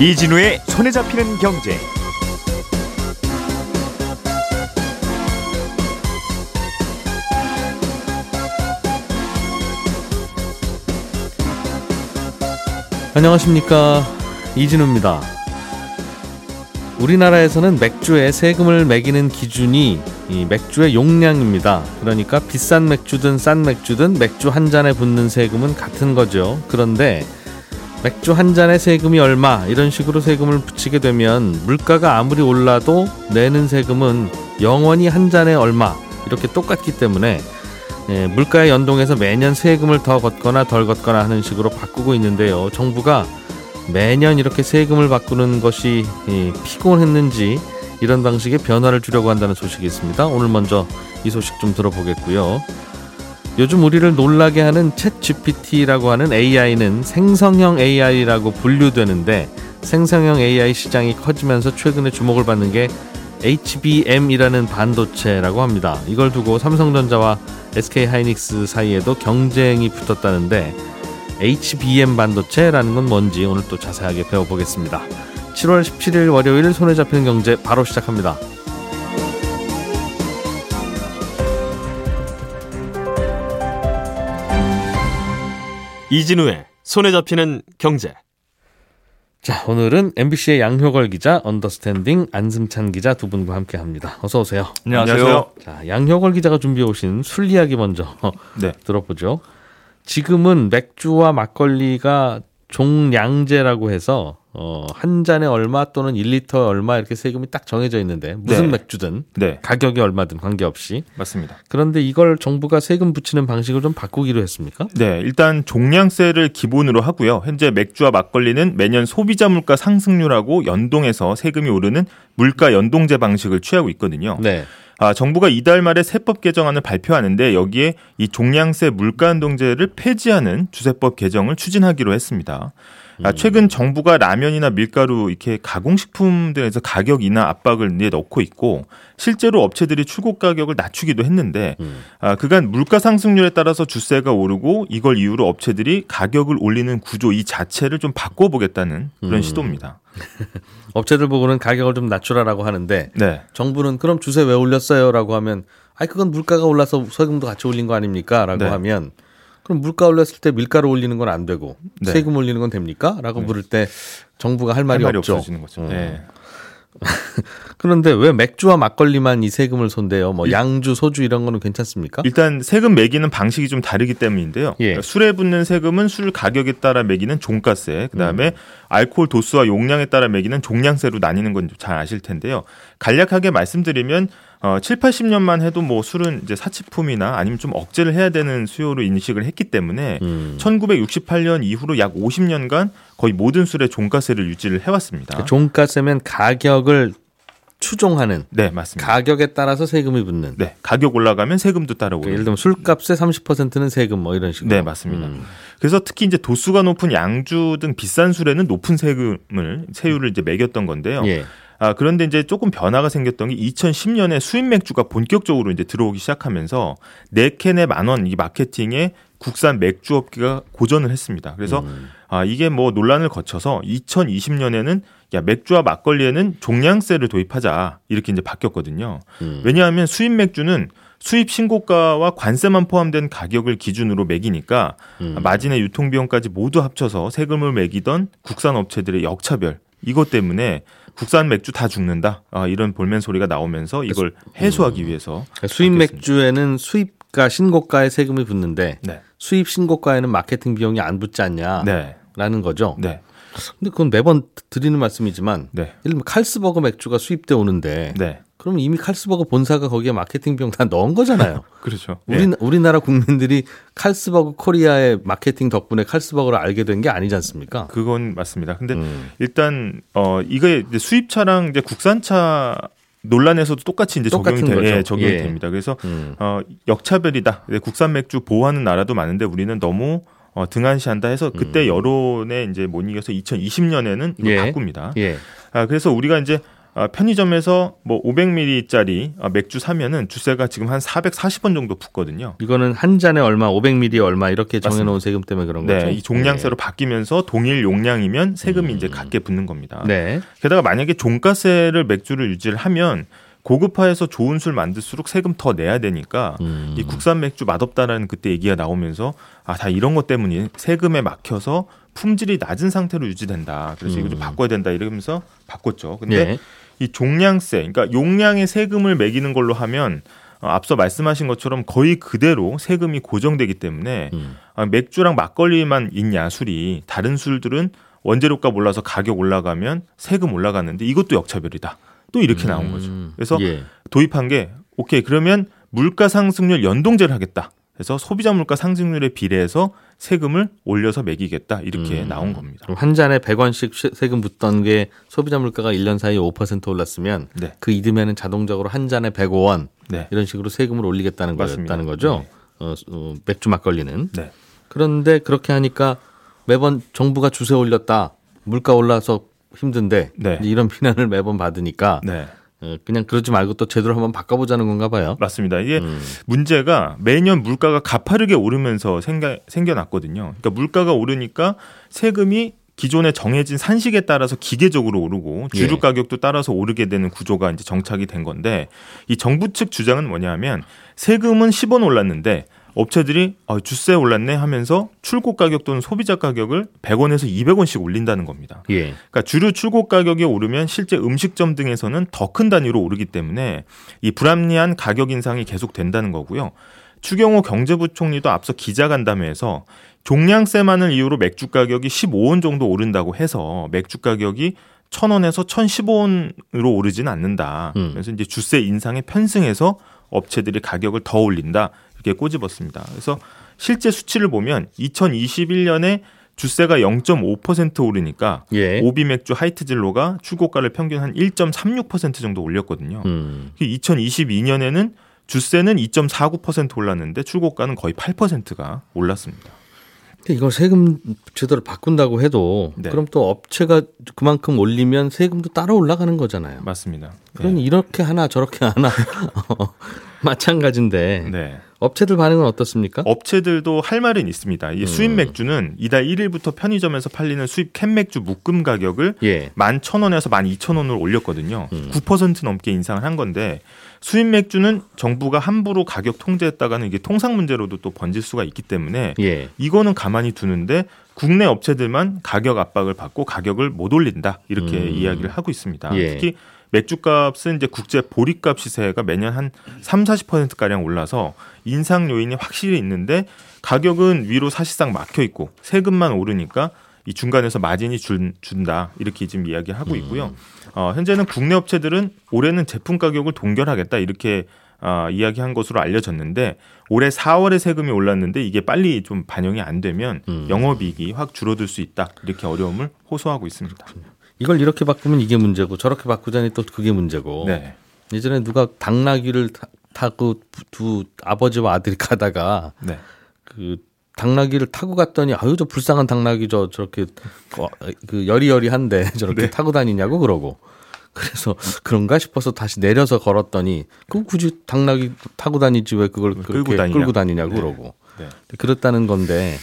이진우의 손에 잡히는 경제. 안녕하십니까 이진우입니다. 우리나라에서는 맥주에 세금을 매기는 기준이 이 맥주의 용량입니다. 그러니까 비싼 맥주든 싼 맥주든 맥주 한 잔에 붙는 세금은 같은 거죠. 그런데 맥주 한 잔에 세금이 얼마 이런 식으로 세금을 붙이게 되면 물가가 아무리 올라도 내는 세금은 영원히 한 잔에 얼마 이렇게 똑같기 때문에 예, 물가에 연동해서 매년 세금을 더 걷거나 덜 걷거나 하는 식으로 바꾸고 있는데요. 정부가 매년 이렇게 세금을 바꾸는 것이 예, 피곤했는지 이런 방식의 변화를 주려고 한다는 소식이 있습니다. 오늘 먼저 이 소식 좀 들어보겠고요. 요즘 우리를 놀라게 하는 챗 GPT라고 하는 AI는 생성형 AI라고 분류되는데 생성형 AI 시장이 커지면서 최근에 주목을 받는 게 HBM이라는 반도체라고 합니다. 이걸 두고 삼성전자와 SK 하이닉스 사이에도 경쟁이 붙었다는데 HBM 반도체라는 건 뭔지 오늘 또 자세하게 배워보겠습니다. 7월 17일 월요일 손에 잡히는 경제 바로 시작합니다. 이진우의 손에 잡히는 경제. 자, 오늘은 MBC의 양효걸 기자, 언더스탠딩 안승찬 기자 두 분과 함께 합니다. 어서 오세요. 안녕하세요. 자, 양효걸 기자가 준비해 오신 술 이야기 먼저 네. 들어보죠. 지금은 맥주와 막걸리가 종량제라고 해서 어, 한 잔에 얼마 또는 1리터에 얼마 이렇게 세금이 딱 정해져 있는데 무슨 네. 맥주든 네, 가격이 얼마든 관계없이 맞습니다. 그런데 이걸 정부가 세금 붙이는 방식을 좀 바꾸기로 했습니까? 네, 일단 종량세를 기본으로 하고요. 현재 맥주와 막걸리는 매년 소비자 물가 상승률하고 연동해서 세금이 오르는 물가 연동제 방식을 취하고 있거든요. 네. 아, 정부가 이달 말에 세법 개정안을 발표하는데 여기에 이 종량세 물가 연동제를 폐지하는 주세법 개정을 추진하기로 했습니다. 아, 최근 정부가 라면이나 밀가루 이렇게 가공식품들에서 가격 인하 압박을 넣고 있고 실제로 업체들이 출고 가격을 낮추기도 했는데 아, 그간 물가 상승률에 따라서 주세가 오르고 이걸 이유로 업체들이 가격을 올리는 구조 이 자체를 좀 바꿔보겠다는 그런 시도입니다. 업체들 보고는 가격을 좀 낮추라라고 하는데 네. 정부는 그럼 주세 왜 올렸어요라고 하면 아이 그건 물가가 올라서 세금도 같이 올린 거 아닙니까라고 네. 하면 그럼 물가 올렸을 때 밀가루 올리는 건 안 되고 네. 세금 올리는 건 됩니까?라고 물을 때 정부가 할 말이, 할 말이 없죠. 없어지는 거죠. 음. 네. 그런데 왜 맥주와 막걸리만 이 세금을 손대요? 뭐 양주, 소주 이런 거는 괜찮습니까? 일단 세금 매기는 방식이 좀 다르기 때문인데요. 예. 그러니까 술에 붙는 세금은 술 가격에 따라 매기는 종가세, 그다음에 알코올 도수와 용량에 따라 매기는 종량세로 나뉘는 건 잘 아실 텐데요. 간략하게 말씀드리면 어, 7, 80년만 해도 뭐 술은 이제 사치품이나 아니면 좀 억제를 해야 되는 수요로 인식을 했기 때문에 음. 1968년 이후로 약 50년간 거의 모든 술에 종가세를 유지를 해왔습니다. 그 종가세면 가격을 추종하는 네, 맞습니다. 가격에 따라서 세금이 붙는. 네, 가격 올라가면 세금도 따라 그러니까. 예를 들면 술값의 30%는 세금 뭐 이런 식으로. 네, 맞습니다. 음. 그래서 특히 이제 도수가 높은 양주 등 비싼 술에는 높은 세금을 세율을 이제 매겼던 건데요. 예. 아 그런데 이제 조금 변화가 생겼던 게 2010년에 수입 맥주가 본격적으로 이제 들어오기 시작하면서 네 캔에 만 원 이 마케팅에 국산 맥주 업계가 고전을 했습니다. 그래서 음. 아 이게 뭐 논란을 거쳐서 2020년에는 야 맥주와 막걸리에는 종량세를 도입하자 이렇게 이제 바뀌었거든요. 음. 왜냐하면 수입 맥주는 수입 신고가와 관세만 포함된 가격을 기준으로 매기니까 음. 마진의 유통비용까지 모두 합쳐서 세금을 매기던 국산 업체들의 역차별 이것 때문에 국산 맥주 다 죽는다. 아, 이런 볼멘 소리가 나오면서 이걸 해소하기 위해서 그러니까 수입 바뀌었습니다. 맥주에는 수입가 신고가에 세금이 붙는데 네, 수입 신고가에는 마케팅 비용이 안 붙지 않냐라는 네, 거죠. 네, 근데 그건 매번 드리는 말씀이지만 네, 예를 들면 칼스버그 맥주가 수입돼 오는데 네, 그럼 이미 칼스버그 본사가 거기에 마케팅 비용 다 넣은 거잖아요. 그렇죠. 우리 네. 우리나라 국민들이 칼스버그 코리아의 마케팅 덕분에 칼스버그를 알게 된 게 아니지 않습니까? 그건 맞습니다. 근데 음. 일단 어 이게 이제 수입차랑 이제 국산차 논란에서도 똑같이 이제 적용이, 되. 예, 적용이 예. 됩니다. 그래서 음. 어, 역차별이다. 네, 국산 맥주 보호하는 나라도 많은데 우리는 너무 어, 등한시한다 해서 그때 여론에 이제 못 이겨서 2020년에는 이걸 예. 바꿉니다. 예. 아, 그래서 우리가 이제 어, 편의점에서 뭐 500ml짜리 어, 맥주 사면은 주세가 지금 한 440원 정도 붙거든요. 이거는 한 잔에 얼마, 500ml 얼마 이렇게 정해 놓은 맞습니다. 세금 때문에 그런 거죠. 네, 이 종량세로 바뀌면서 동일 용량이면 세금이 음. 이제 같게 붙는 겁니다. 네. 게다가 만약에 종가세를 맥주를 유지를 하면 고급화해서 좋은 술 만들수록 세금 더 내야 되니까 음. 이 국산 맥주 맛없다라는 그때 얘기가 나오면서 아 다 이런 것 때문에 세금에 막혀서 품질이 낮은 상태로 유지된다. 그래서 이거 좀 음. 바꿔야 된다 이러면서 바꿨죠. 근데 네. 이 종량세, 그러니까 용량의 세금을 매기는 걸로 하면 어, 앞서 말씀하신 것처럼 거의 그대로 세금이 고정되기 때문에 음. 아, 맥주랑 막걸리만 있냐 술이 다른 술들은 원재료값 올라서 가격 올라가면 세금 올라가는데 이것도 역차별이다. 또 이렇게 나온 거죠. 음. 그래서 예. 도입한 게 오케이 그러면 물가 상승률 연동제를 하겠다. 그래서 소비자 물가 상승률에 비례해서 세금을 올려서 매기겠다 이렇게 음. 나온 겁니다. 한 잔에 100원씩 시- 세금 붙던 게 소비자 물가가 1년 사이에 5% 올랐으면 네, 그 이듬해는 자동적으로 한 잔에 105원 네, 이런 식으로 세금을 올리겠다는 맞습니다. 거였다는 거죠. 네. 어, 어, 맥주 막걸리는. 네, 그런데 그렇게 하니까 매번 정부가 주세 올렸다. 물가 올라서 힘든데 네. 이런 비난을 매번 받으니까 네. 어, 그냥 그러지 말고 또 제대로 한번 바꿔보자는 건가 봐요. 맞습니다. 이게 음. 문제가 매년 물가가 가파르게 오르면서 생겨, 생겨났거든요. 그러니까 물가가 오르니까 세금이 기존에 정해진 산식에 따라서 기계적으로 오르고 주류 예. 가격도 따라서 오르게 되는 구조가 이제 정착이 된 건데 이 정부 측 주장은 뭐냐면 세금은 10원 올랐는데 업체들이 아, 주세 올랐네 하면서 출고 가격 또는 소비자 가격을 100원에서 200원씩 올린다는 겁니다. 예. 그러니까 주류 출고 가격이 오르면 실제 음식점 등에서는 더 큰 단위로 오르기 때문에 이 불합리한 가격 인상이 계속 된다는 거고요. 추경호 경제부총리도 앞서 기자간담회에서 종량세만을 이유로 맥주 가격이 15원 정도 오른다고 해서 맥주 가격이 1,000원에서 1,015원으로 오르지는 않는다. 음. 그래서 이제 주세 인상에 편승해서 업체들이 가격을 더 올린다. 이렇게 꼬집었습니다. 그래서 실제 수치를 보면 2021년에 주세가 0.5% 오르니까 예. 오비 맥주 하이트진로가 출고가를 평균 한 1.36% 정도 올렸거든요. 음. 2022년에는 주세는 2.49% 올랐는데 출고가는 거의 8%가 올랐습니다. 이걸 세금 제도를 바꾼다고 해도 네. 그럼 또 업체가 그만큼 올리면 세금도 따라 올라가는 거잖아요. 맞습니다. 그러니 이렇게 하나 저렇게 하나 마찬가지인데 네. 업체들 반응은 어떻습니까? 업체들도 할 말은 있습니다. 이 수입 음. 맥주는 이달 1일부터 편의점에서 팔리는 수입 캔 맥주 묶음 가격을 예. 11,000원에서 12,000원으로 올렸거든요. 음. 9% 넘게 인상을 한 건데 수입 맥주는 정부가 함부로 가격 통제했다가는 이게 통상 문제로도 또 번질 수가 있기 때문에 예. 이거는 가만히 두는데 국내 업체들만 가격 압박을 받고 가격을 못 올린다 이렇게 음. 이야기를 하고 있습니다. 예. 특히 맥주값은 이제 국제 보리값 시세가 매년 한 3, 40% 가량 올라서 인상 요인이 확실히 있는데 가격은 위로 사실상 막혀 있고 세금만 오르니까 이 중간에서 마진이 준, 준다 이렇게 지금 이야기하고 있고요. 어, 현재는 국내 업체들은 올해는 제품 가격을 동결하겠다 이렇게 아, 이야기한 것으로 알려졌는데 올해 4월에 세금이 올랐는데 이게 빨리 좀 반영이 안 되면 음. 영업이익이 확 줄어들 수 있다 이렇게 어려움을 호소하고 있습니다. 이걸 이렇게 바꾸면 이게 문제고 저렇게 바꾸자니 또 그게 문제고. 네, 예전에 누가 당나귀를 타- 타고 두 아버지와 아들이 가다가 네, 그 당나귀를 타고 갔더니 아유 저 불쌍한 당나귀 저 저렇게 어, 그 여리여리한데 저렇게 네. 타고 다니냐고 그러고 그래서 그런가 싶어서 다시 내려서 걸었더니 그 굳이 당나귀 타고 다니지 왜 그걸 끌고 그렇게 다니냐. 끌고 다니냐고 네. 그러고 네. 그렇다는 건데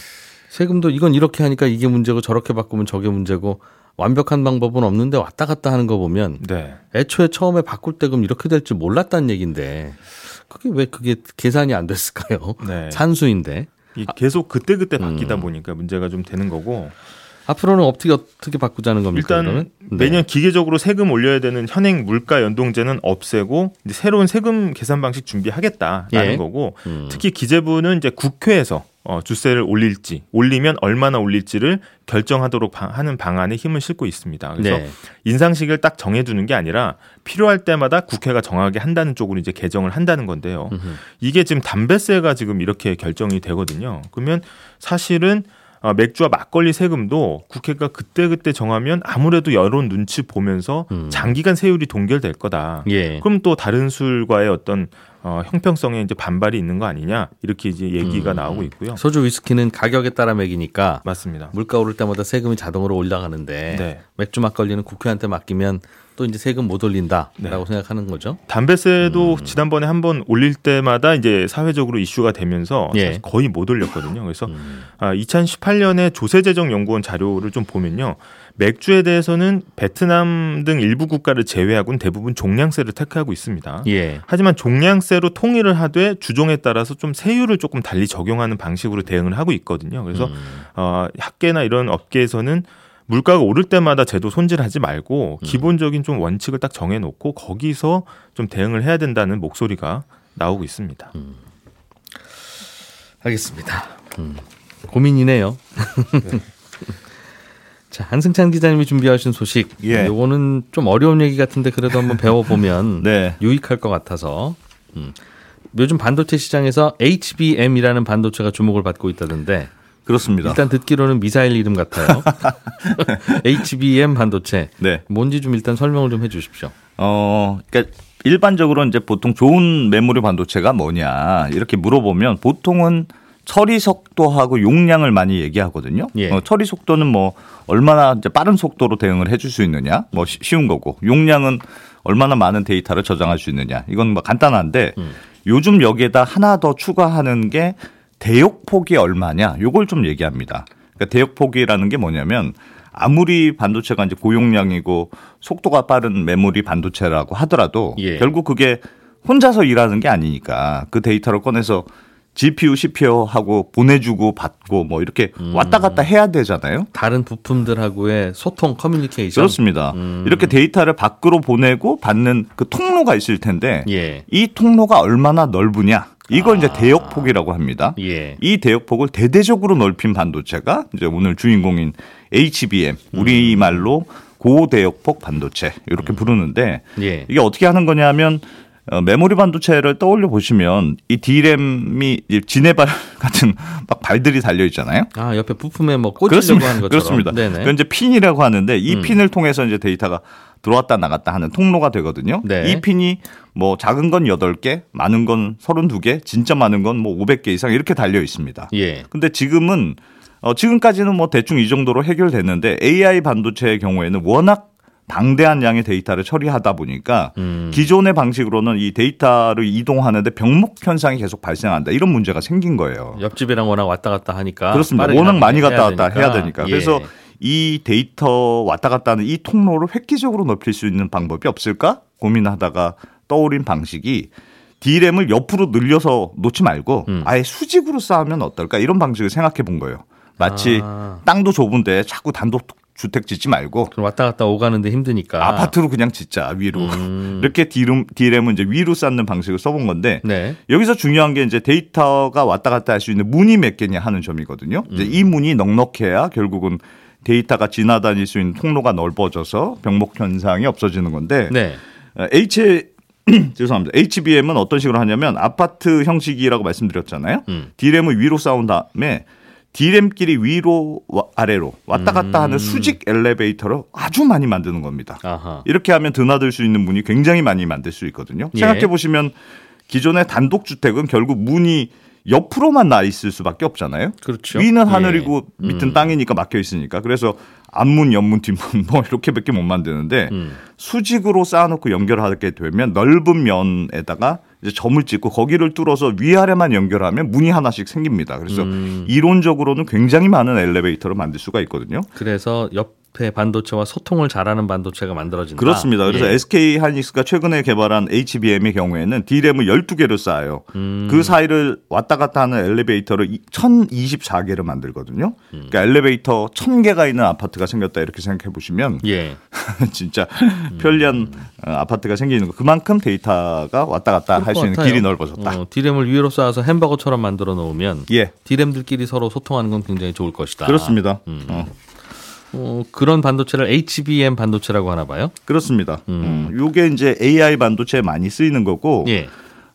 세금도 이건 이렇게 하니까 이게 문제고 저렇게 바꾸면 저게 문제고 완벽한 방법은 없는데 왔다 갔다 하는 거 보면 네. 애초에 처음에 바꿀 때 그럼 이렇게 될 줄 몰랐다는 얘기인데 그게 왜 그게 계산이 안 됐을까요? 네. 산수인데 이 계속 그때 그때 음. 바뀌다 보니까 문제가 좀 되는 거고 앞으로는 어떻게 어떻게 바꾸자는 겁니까? 일단? 네. 매년 기계적으로 세금 올려야 되는 현행 물가 연동제는 없애고 새로운 세금 계산 방식 준비하겠다라는 예. 거고 음. 특히 기재부는 이제 국회에서 어, 주세를 올릴지 올리면 얼마나 올릴지를 결정하도록 방- 하는 방안에 힘을 싣고 있습니다. 그래서 네. 인상식을 딱 정해두는 게 아니라 필요할 때마다 국회가 정하게 한다는 쪽으로 이제 개정을 한다는 건데요. 음흠. 이게 지금 담배세가 지금 이렇게 결정이 되거든요. 그러면 사실은 어, 맥주와 막걸리 세금도 국회가 그때그때 정하면 아무래도 여론 눈치 보면서 음. 장기간 세율이 동결될 거다. 예. 그럼 또 다른 술과의 어떤 어, 형평성에 이제 반발이 있는 거 아니냐 이렇게 이제 얘기가 음. 나오고 있고요. 소주 위스키는 가격에 따라 매기니까 맞습니다. 물가 오를 때마다 세금이 자동으로 올라가는데 네. 맥주 막걸리는 국회한테 맡기면 또 이제 세금 못 올린다라고 네. 생각하는 거죠. 담배세도 음. 지난번에 한 번 올릴 때마다 이제 사회적으로 이슈가 되면서 예. 거의 못 올렸거든요. 그래서 음. 아, 2018년에 조세재정연구원 자료를 좀 보면요. 맥주에 대해서는 베트남 등 일부 국가를 제외하고는 대부분 종량세를 택하고 있습니다. 예. 하지만 종량세로 통일을 하되 주종에 따라서 좀 세율을 조금 달리 적용하는 방식으로 대응을 하고 있거든요. 그래서 음. 어, 학계나 이런 업계에서는 물가가 오를 때마다 제도 손질하지 말고 음. 기본적인 좀 원칙을 딱 정해놓고 거기서 좀 대응을 해야 된다는 목소리가 나오고 있습니다. 음. 알겠습니다. 음. 고민이네요. 자, 한승찬 기자님이 준비하신 소식. 예. 요거는 좀 어려운 얘기 같은데 그래도 한번 배워보면 네. 유익할 것 같아서. 음. 요즘 반도체 시장에서 HBM이라는 반도체가 주목을 받고 있다던데 그렇습니다. 일단 듣기로는 미사일 이름 같아요. HBM 반도체. 네. 뭔지 좀 일단 설명을 좀 해주십시오. 어, 그러니까 일반적으로 이제 보통 좋은 메모리 반도체가 뭐냐 이렇게 물어보면 보통은 처리 속도하고 용량을 많이 얘기하거든요. 예. 어, 처리 속도는 뭐 얼마나 이제 빠른 속도로 대응을 해줄 수 있느냐, 뭐 쉬- 쉬운 거고 용량은 얼마나 많은 데이터를 저장할 수 있느냐 이건 뭐 간단한데 음. 요즘 여기에다 하나 더 추가하는 게 대역폭이 얼마냐 요걸 좀 얘기합니다. 그러니까 대역폭이라는 게 뭐냐면 아무리 반도체가 이제 고용량이고 속도가 빠른 메모리 반도체라고 하더라도 예. 결국 그게 혼자서 일하는 게 아니니까 그 데이터를 꺼내서 GPU, CPU하고 보내주고 받고 뭐 이렇게 음. 왔다 갔다 해야 되잖아요. 다른 부품들하고의 소통 커뮤니케이션. 그렇습니다. 음. 이렇게 데이터를 밖으로 보내고 받는 그 통로가 있을 텐데 예. 이 통로가 얼마나 넓으냐 이걸 아. 이제 대역폭이라고 합니다. 예. 이 대역폭을 대대적으로 넓힌 반도체가 이제 오늘 주인공인 HBM 우리말로 고대역폭 반도체 이렇게 부르는데 예. 이게 어떻게 하는 거냐면 어, 메모리 반도체를 떠올려 보시면 이 D램이 지네발 같은 막 발들이 달려 있잖아요. 아 옆에 부품에 뭐 꽂으려고 하는 것처럼. 그렇습니다. 네네. 그 이제 핀이라고 하는데 이 음. 핀을 통해서 이제 데이터가 들어왔다 나갔다 하는 통로가 되거든요. 네. 이 핀이 뭐 작은 건 8개, 많은 건 32개, 진짜 많은 건 뭐 500개 이상 이렇게 달려 있습니다. 예. 근데 지금은 어 지금까지는 뭐 대충 이 정도로 해결됐는데 AI 반도체의 경우에는 워낙 방대한 양의 데이터를 처리하다 보니까 음. 기존의 방식으로는 이 데이터를 이동하는데 병목 현상이 계속 발생한다 이런 문제가 생긴 거예요. 옆집이랑 워낙 왔다 갔다 하니까 그렇습니다. 워낙 많이 해야 갔다 갔다 해야 되니까. 예. 그래서 이 데이터 왔다 갔다 하는 이 통로를 획기적으로 넓힐 수 있는 방법이 없을까 고민하다가 떠오른 방식이 D램을 옆으로 늘려서 놓지 말고 음. 아예 수직으로 쌓으면 어떨까 이런 방식을 생각해 본 거예요. 마치 아. 땅도 좁은데 자꾸 단독 주택 짓지 말고 그럼 왔다 갔다 오가는데 힘드니까. 아파트로 그냥 짓자 위로 음. 이렇게 D램, D램은 이제 위로 쌓는 방식을 써본 건데 네. 여기서 중요한 게 이제 데이터가 왔다 갔다 할 수 있는 문이 몇 개냐 하는 점이거든요. 이제 음. 이 문이 넉넉해야 결국은 데이터가 지나다닐 수 있는 통로가 넓어져서 병목 현상이 없어지는 건데 네. 어, H 죄송합니다. HBM은 어떤 식으로 하냐면 아파트 형식이라고 말씀드렸잖아요. 음. D램을 위로 쌓은 다음에 D램끼리 위로 와- 아래로 왔다 갔다 음. 하는 수직 엘리베이터를 아주 많이 만드는 겁니다. 아하. 이렇게 하면 드나들 수 있는 문이 굉장히 많이 만들 수 있거든요. 예. 생각해 보시면 기존의 단독 주택은 결국 문이 옆으로만 나 있을 수밖에 없잖아요. 그렇죠. 위는 예. 하늘이고 밑은 음. 땅이니까 막혀 있으니까. 그래서 앞문, 옆문, 뒷문 뭐 이렇게밖에 못 만드는데 음. 수직으로 쌓아놓고 연결하게 되면 넓은 면에다가 이제 점을 찍고 거기를 뚫어서 위아래만 연결하면 문이 하나씩 생깁니다. 그래서 음. 이론적으로는 굉장히 많은 엘리베이터를 만들 수가 있거든요. 그래서 옆 에 반도체와 소통을 잘하는 반도체가 만들어진다. 그렇습니다. 그래서 예. SK 하이닉스가 최근에 개발한 HBM의 경우에는 D램을 12개를 쌓아요. 음. 그 사이를 왔다 갔다 하는 엘리베이터를 1024개를 만들거든요. 음. 그러니까 엘리베이터 1000개가 있는 아파트가 생겼다 이렇게 생각해 보시면 예. 진짜 편리한 어, 아파트가 생기는 거. 그만큼 데이터가 왔다 갔다 할 수 있는 길이 넓어졌다. 어, 디램을 위로 쌓아서 햄버거처럼 만들어 놓으면 예. 디램들끼리 서로 소통하는 건 굉장히 좋을 것이다. 그렇습니다. 음. 어, 어, 그런 반도체를 HBM 반도체라고 하나 봐요. 그렇습니다. 음. 어, 요게 이제 AI 반도체에 많이 쓰이는 거고 예.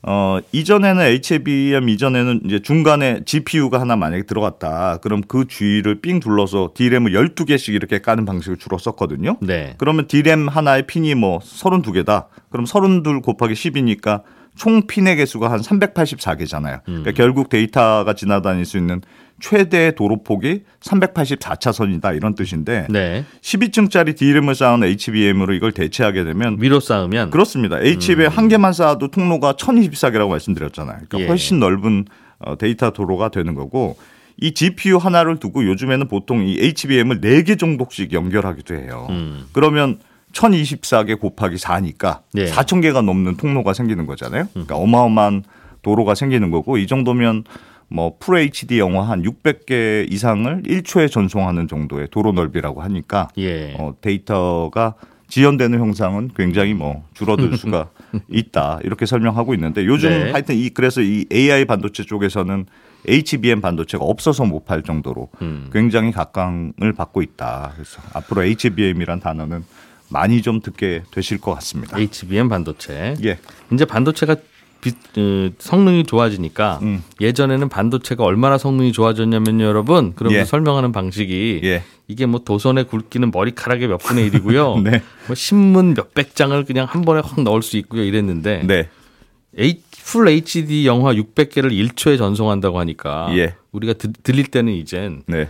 어, 이전에는 HBM 이전에는 이제 중간에 GPU가 하나 만약에 들어갔다. 그럼 그 주위를 삥 둘러서 D램을 12개씩 이렇게 까는 방식을 주로 썼거든요. 네. 그러면 D램 하나의 핀이 뭐 32개다. 그럼 32 곱하기 10이니까 총 핀의 개수가 한 384개잖아요. 음. 그러니까 결국 데이터가 지나다닐 수 있는 최대 도로폭이 384차선이다 이런 뜻인데 네. 12층짜리 D램을 쌓은 HBM으로 이걸 대체하게 되면 위로 쌓으면 그렇습니다. HBM 한 개만 쌓아도 통로가 1024개라고 말씀드렸잖아요. 그러니까 예. 훨씬 넓은 어, 데이터 도로가 되는 거고 이 GPU 하나를 두고 요즘에는 보통 이 HBM을 4개 정도씩 연결하기도 해요. 음. 그러면 1024개 곱하기 4니까 예. 4,000개가 넘는 통로가 생기는 거잖아요. 그러니까 어마어마한 도로가 생기는 거고 이 정도면 뭐 프로 HD 영화 한 600개 이상을 1초에 전송하는 정도의 도로 넓이라고 하니까 예. 어, 데이터가 지연되는 형상은 굉장히 뭐 줄어들 수가 있다 이렇게 설명하고 있는데 요즘 네. 하여튼 이 그래서 이 AI 반도체 쪽에서는 HBM 반도체가 없어서 못 팔 정도로 음. 굉장히 각광을 받고 있다. 그래서 앞으로 HBM이란 단어는 많이 좀 듣게 되실 것 같습니다. HBM 반도체. 예, 이제 반도체가 비- 어, 성능이 좋아지니까 음. 예전에는 반도체가 얼마나 성능이 좋아졌냐면요, 여러분. 그러면 예. 설명하는 방식이 예. 이게 뭐 도선에 굵기는 머리카락의 몇 분의 일이고요. 네. 뭐 신문 몇백 장을 그냥 한 번에 확 넣을 수 있고요, 이랬는데 네, H- 풀 HD 영화 600개를 1초에 전송한다고 하니까 예. 우리가 드- 들릴 때는 이젠 네.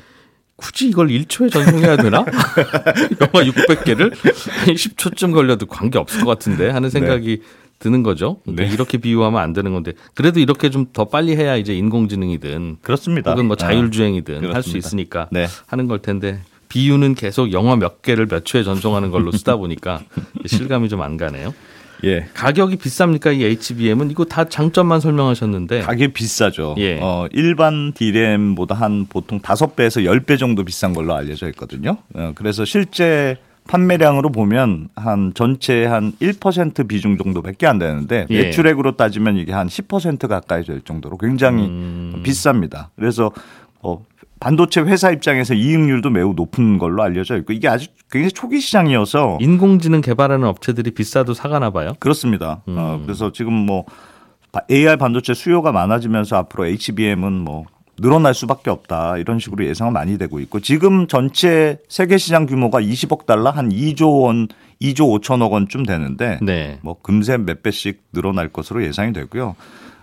굳이 이걸 1초에 전송해야 되나? 영화 600개를 10초쯤 걸려도 관계 없을 것 같은데 하는 생각이 드는 거죠. 그러니까 네. 이렇게 비유하면 안 되는 건데 그래도 이렇게 좀 더 빨리 해야 이제 인공지능이든 그렇습니다. 혹은 뭐 아, 자율주행이든 할수 그렇습니다. 있으니까 네. 하는 걸 텐데 비유는 계속 영화 몇 개를 몇 초에 전송하는 걸로 쓰다 보니까 실감이 좀 안 가네요. 예. 가격이 비쌉니까 이 HBM은 이거 다 장점만 설명하셨는데 가격이 비싸죠. 예. 어, 일반 D램보다 한 보통 5배에서 10배 정도 비싼 걸로 알려져 있거든요. 어, 그래서 실제 판매량으로 보면 한 전체 한1% 비중 정도밖에 안 되는데 예. 매출액으로 따지면 이게 한 10% 가까이 될 정도로 굉장히 음. 비쌉니다. 그래서 어, 반도체 회사 입장에서 이익률도 매우 높은 걸로 알려져 있고 이게 아직 굉장히 초기 시장이어서 인공지능 개발하는 업체들이 비싸도 사가나 봐요. 그렇습니다. 음. 어, 그래서 지금 뭐 AR 반도체 수요가 많아지면서 앞으로 HBM은 뭐 늘어날 수밖에 없다 이런 식으로 예상은 많이 되고 있고 지금 전체 세계 시장 규모가 20억 달러 한 2조 원, 2조 5천억 원쯤 되는데 네. 뭐 금세 몇 배씩 늘어날 것으로 예상이 되고요.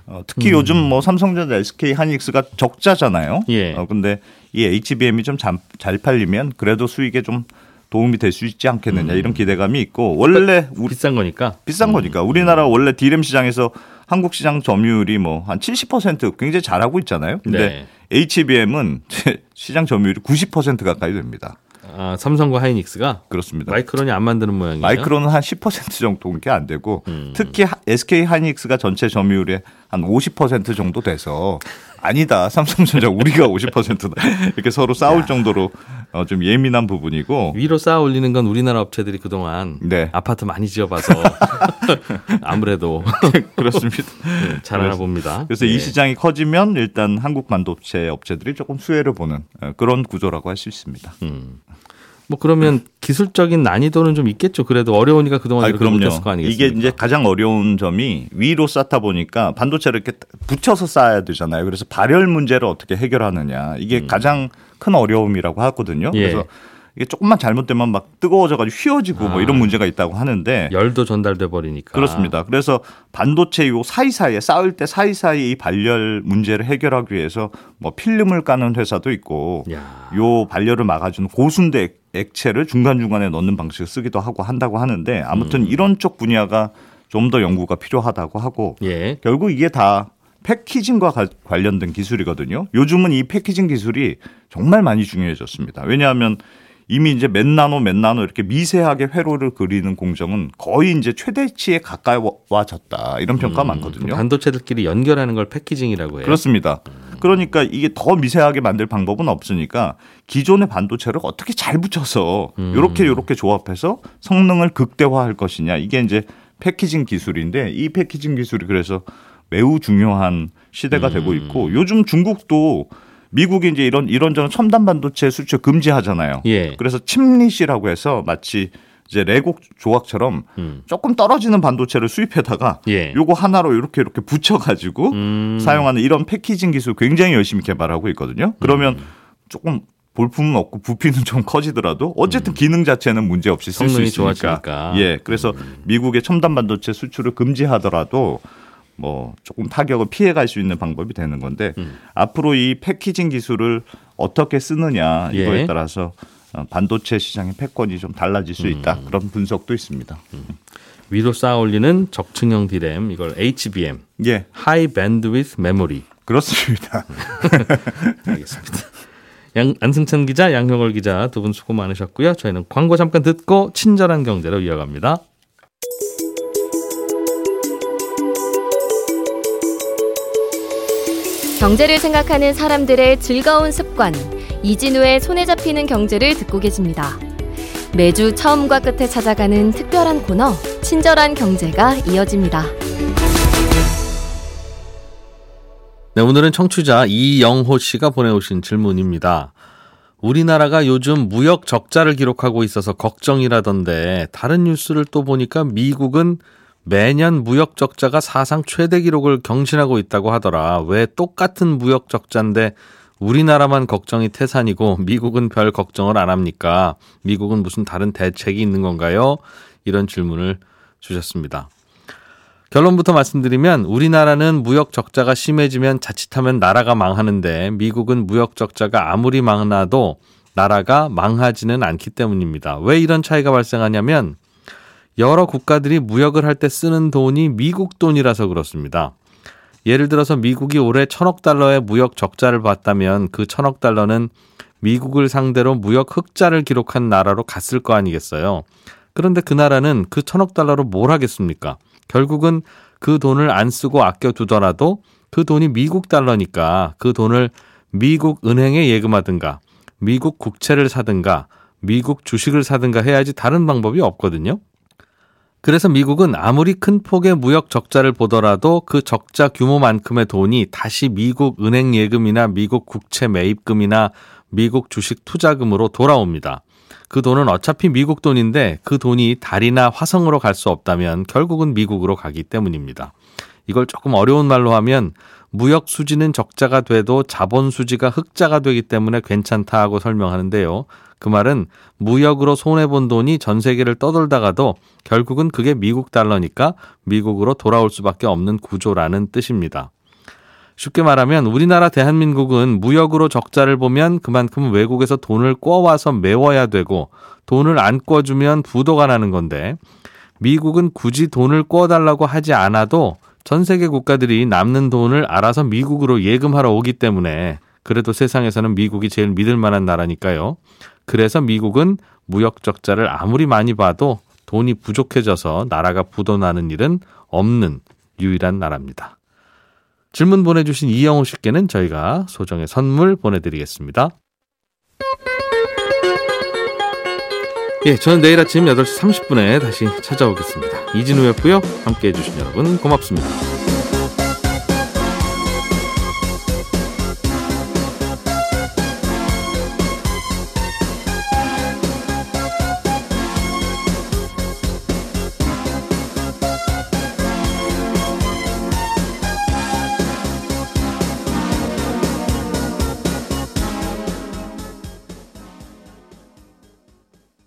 어, 특히 음. 요즘 뭐 삼성전자, SK 하이닉스가 적자잖아요. 예. 어, 근데 이 HBM이 좀 잘 팔리면 그래도 수익에 좀 도움이 될 수 있지 않겠느냐 음. 이런 기대감이 있고 원래 우리 비싼 거니까. 비싼 거니까 우리나라 원래 디램 시장에서 한국 시장 점유율이 뭐 한 70% 굉장히 잘하고 있잖아요. 근데 HBM은 시장 점유율이 90% 가까이 됩니다. 아, 삼성과 하이닉스가 그렇습니다. 마이크론이 안 만드는 모양이에요. 마이크론은 한 10% 정도밖에 안 되고 음. 특히 하- SK 하이닉스가 전체 점유율의 한 50% 정도 돼서 아니다 삼성전자 우리가 50%다 이렇게 서로 싸울 정도로 어, 좀 예민한 부분이고 위로 쌓아 올리는 건 우리나라 업체들이 그동안 네 아파트 많이 지어봐서 아무래도 그렇습니다. 잘하나 그래서- 봅니다. 그래서 예. 이 시장이 커지면 일단 한국 반도체 업체들이 조금 수혜를 보는 어, 그런 구조라고 할 수 있습니다. 음. 뭐 그러면 기술적인 난이도는 좀 있겠죠. 그래도 어려우니까 그동안 아니, 이렇게 못했을 거 아니겠습니까? 이게 이제 가장 어려운 점이 위로 쌓다 보니까 반도체를 이렇게 붙여서 쌓아야 되잖아요. 그래서 발열 문제를 어떻게 해결하느냐 이게 가장 큰 어려움이라고 하거든요. 음. 예. 그래서 이게 조금만 잘못되면 막 뜨거워져가지고 휘어지고 뭐 아. 이런 문제가 있다고 하는데 열도 전달돼 버리니까. 그렇습니다. 그래서 반도체 요 사이사이에 쌓을 때 사이사이 이 발열 문제를 해결하기 위해서 뭐 필름을 까는 회사도 있고 야. 요 발열을 막아주는 고순대 액- 액체를 중간중간에 넣는 방식을 쓰기도 하고 한다고 하는데 아무튼 음. 이런 쪽 분야가 좀 더 연구가 필요하다고 하고 예. 결국 이게 다 패키징과 가- 관련된 기술이거든요. 요즘은 이 패키징 기술이 정말 많이 중요해졌습니다. 왜냐하면 이미 이제 몇 나노 몇 나노 이렇게 미세하게 회로를 그리는 공정은 거의 이제 최대치에 가까워졌다 이런 평가 가 많거든요. 반도체들끼리 연결하는 걸 패키징이라고 해요. 그렇습니다. 그러니까 이게 더 미세하게 만들 방법은 없으니까 기존의 반도체를 어떻게 잘 붙여서 음. 요렇게 요렇게 조합해서 성능을 극대화할 것이냐 이게 이제 패키징 기술인데 이 패키징 기술이 그래서 매우 중요한 시대가 되고 음. 있고 요즘 중국도 미국이 이제 이런 이런저런 첨단 반도체 수출 금지하잖아요. 예. 그래서 침리시라고 해서 마치 이제 레고 조각처럼 음. 조금 떨어지는 반도체를 수입해다가 예. 요거 하나로 이렇게 이렇게 붙여가지고 음. 사용하는 이런 패키징 기술 굉장히 열심히 개발하고 있거든요. 그러면 음. 조금 볼품은 없고 부피는 좀 커지더라도 어쨌든 기능 자체는 문제 없이 쓸수 음. 있으니까. 좋아지니까. 음. 예, 그래서 미국의 첨단 반도체 수출을 금지하더라도 뭐 조금 타격을 피해갈 수 있는 방법이 되는 건데 앞으로 이 패키징 기술을 어떻게 쓰느냐 이거에 예. 따라서 어, 반도체 시장의 패권이 좀 달라질 수 있다 그런 분석도 있습니다. 위로 쌓아 올리는 적층형 디램 이걸 HBM 예, high bandwidth memory 그렇습니다. 알겠습니다. 양, 안승찬 기자, 양형월 기자 두 분 수고 많으셨고요. 저희는 광고 잠깐 듣고 친절한 경제로 이어갑니다. 경제를 생각하는 사람들의 즐거운 습관 이진우의 손에 잡히는 경제를 듣고 계십니다. 매주 처음과 끝에 찾아가는 특별한 코너 친절한 경제가 이어집니다. 네, 오늘은 청취자 이영호 씨가 보내오신 질문입니다. 우리나라가 요즘 무역 적자를 기록하고 있어서 걱정이라던데 다른 뉴스를 또 보니까 미국은 매년 무역 적자가 사상 최대 기록을 경신하고 있다고 하더라. 왜 똑같은 무역 적자인데 우리나라만 걱정이 태산이고 미국은 별 걱정을 안 합니까? 미국은 무슨 다른 대책이 있는 건가요? 이런 질문을 주셨습니다. 결론부터 말씀드리면 우리나라는 무역 적자가 심해지면 자칫하면 나라가 망하는데 미국은 무역 적자가 아무리 많아도 나라가 망하지는 않기 때문입니다. 왜 이런 차이가 발생하냐면 여러 국가들이 무역을 할 때 쓰는 돈이 미국 돈이라서 그렇습니다. 예를 들어서 미국이 올해 천억 달러의 무역 적자를 봤다면 그 천억 달러는 미국을 상대로 무역 흑자를 기록한 나라로 갔을 거 아니겠어요. 그런데 그 나라는 그 천억 달러로 뭘 하겠습니까? 결국은 그 돈을 안 쓰고 아껴두더라도 그 돈이 미국 달러니까 그 돈을 미국 은행에 예금하든가 미국 국채를 사든가 미국 주식을 사든가 해야지 다른 방법이 없거든요. 그래서 미국은 아무리 큰 폭의 무역 적자를 보더라도 그 적자 규모만큼의 돈이 다시 미국 은행 예금이나 미국 국채 매입금이나 미국 주식 투자금으로 돌아옵니다. 그 돈은 어차피 미국 돈인데 그 돈이 달이나 화성으로 갈 수 없다면 결국은 미국으로 가기 때문입니다. 이걸 조금 어려운 말로 하면 무역 수지는 적자가 돼도 자본 수지가 흑자가 되기 때문에 괜찮다 하고 설명하는데요. 그 말은 무역으로 손해본 돈이 전 세계를 떠돌다가도 결국은 그게 미국 달러니까 미국으로 돌아올 수밖에 없는 구조라는 뜻입니다. 쉽게 말하면 우리나라 대한민국은 무역으로 적자를 보면 그만큼 외국에서 돈을 꿔와서 메워야 되고 돈을 안 꿔주면 부도가 나는 건데 미국은 굳이 돈을 꿔달라고 하지 않아도 전 세계 국가들이 남는 돈을 알아서 미국으로 예금하러 오기 때문에 그래도 세상에서는 미국이 제일 믿을 만한 나라니까요. 그래서 미국은 무역 적자를 아무리 많이 봐도 돈이 부족해져서 나라가 부도나는 일은 없는 유일한 나라입니다. 질문 보내주신 이영호 씨께는 저희가 소정의 선물 보내드리겠습니다. 예, 저는 내일 아침 8시 30분에 다시 찾아오겠습니다. 이진우였고요. 함께 해 주신 여러분 고맙습니다.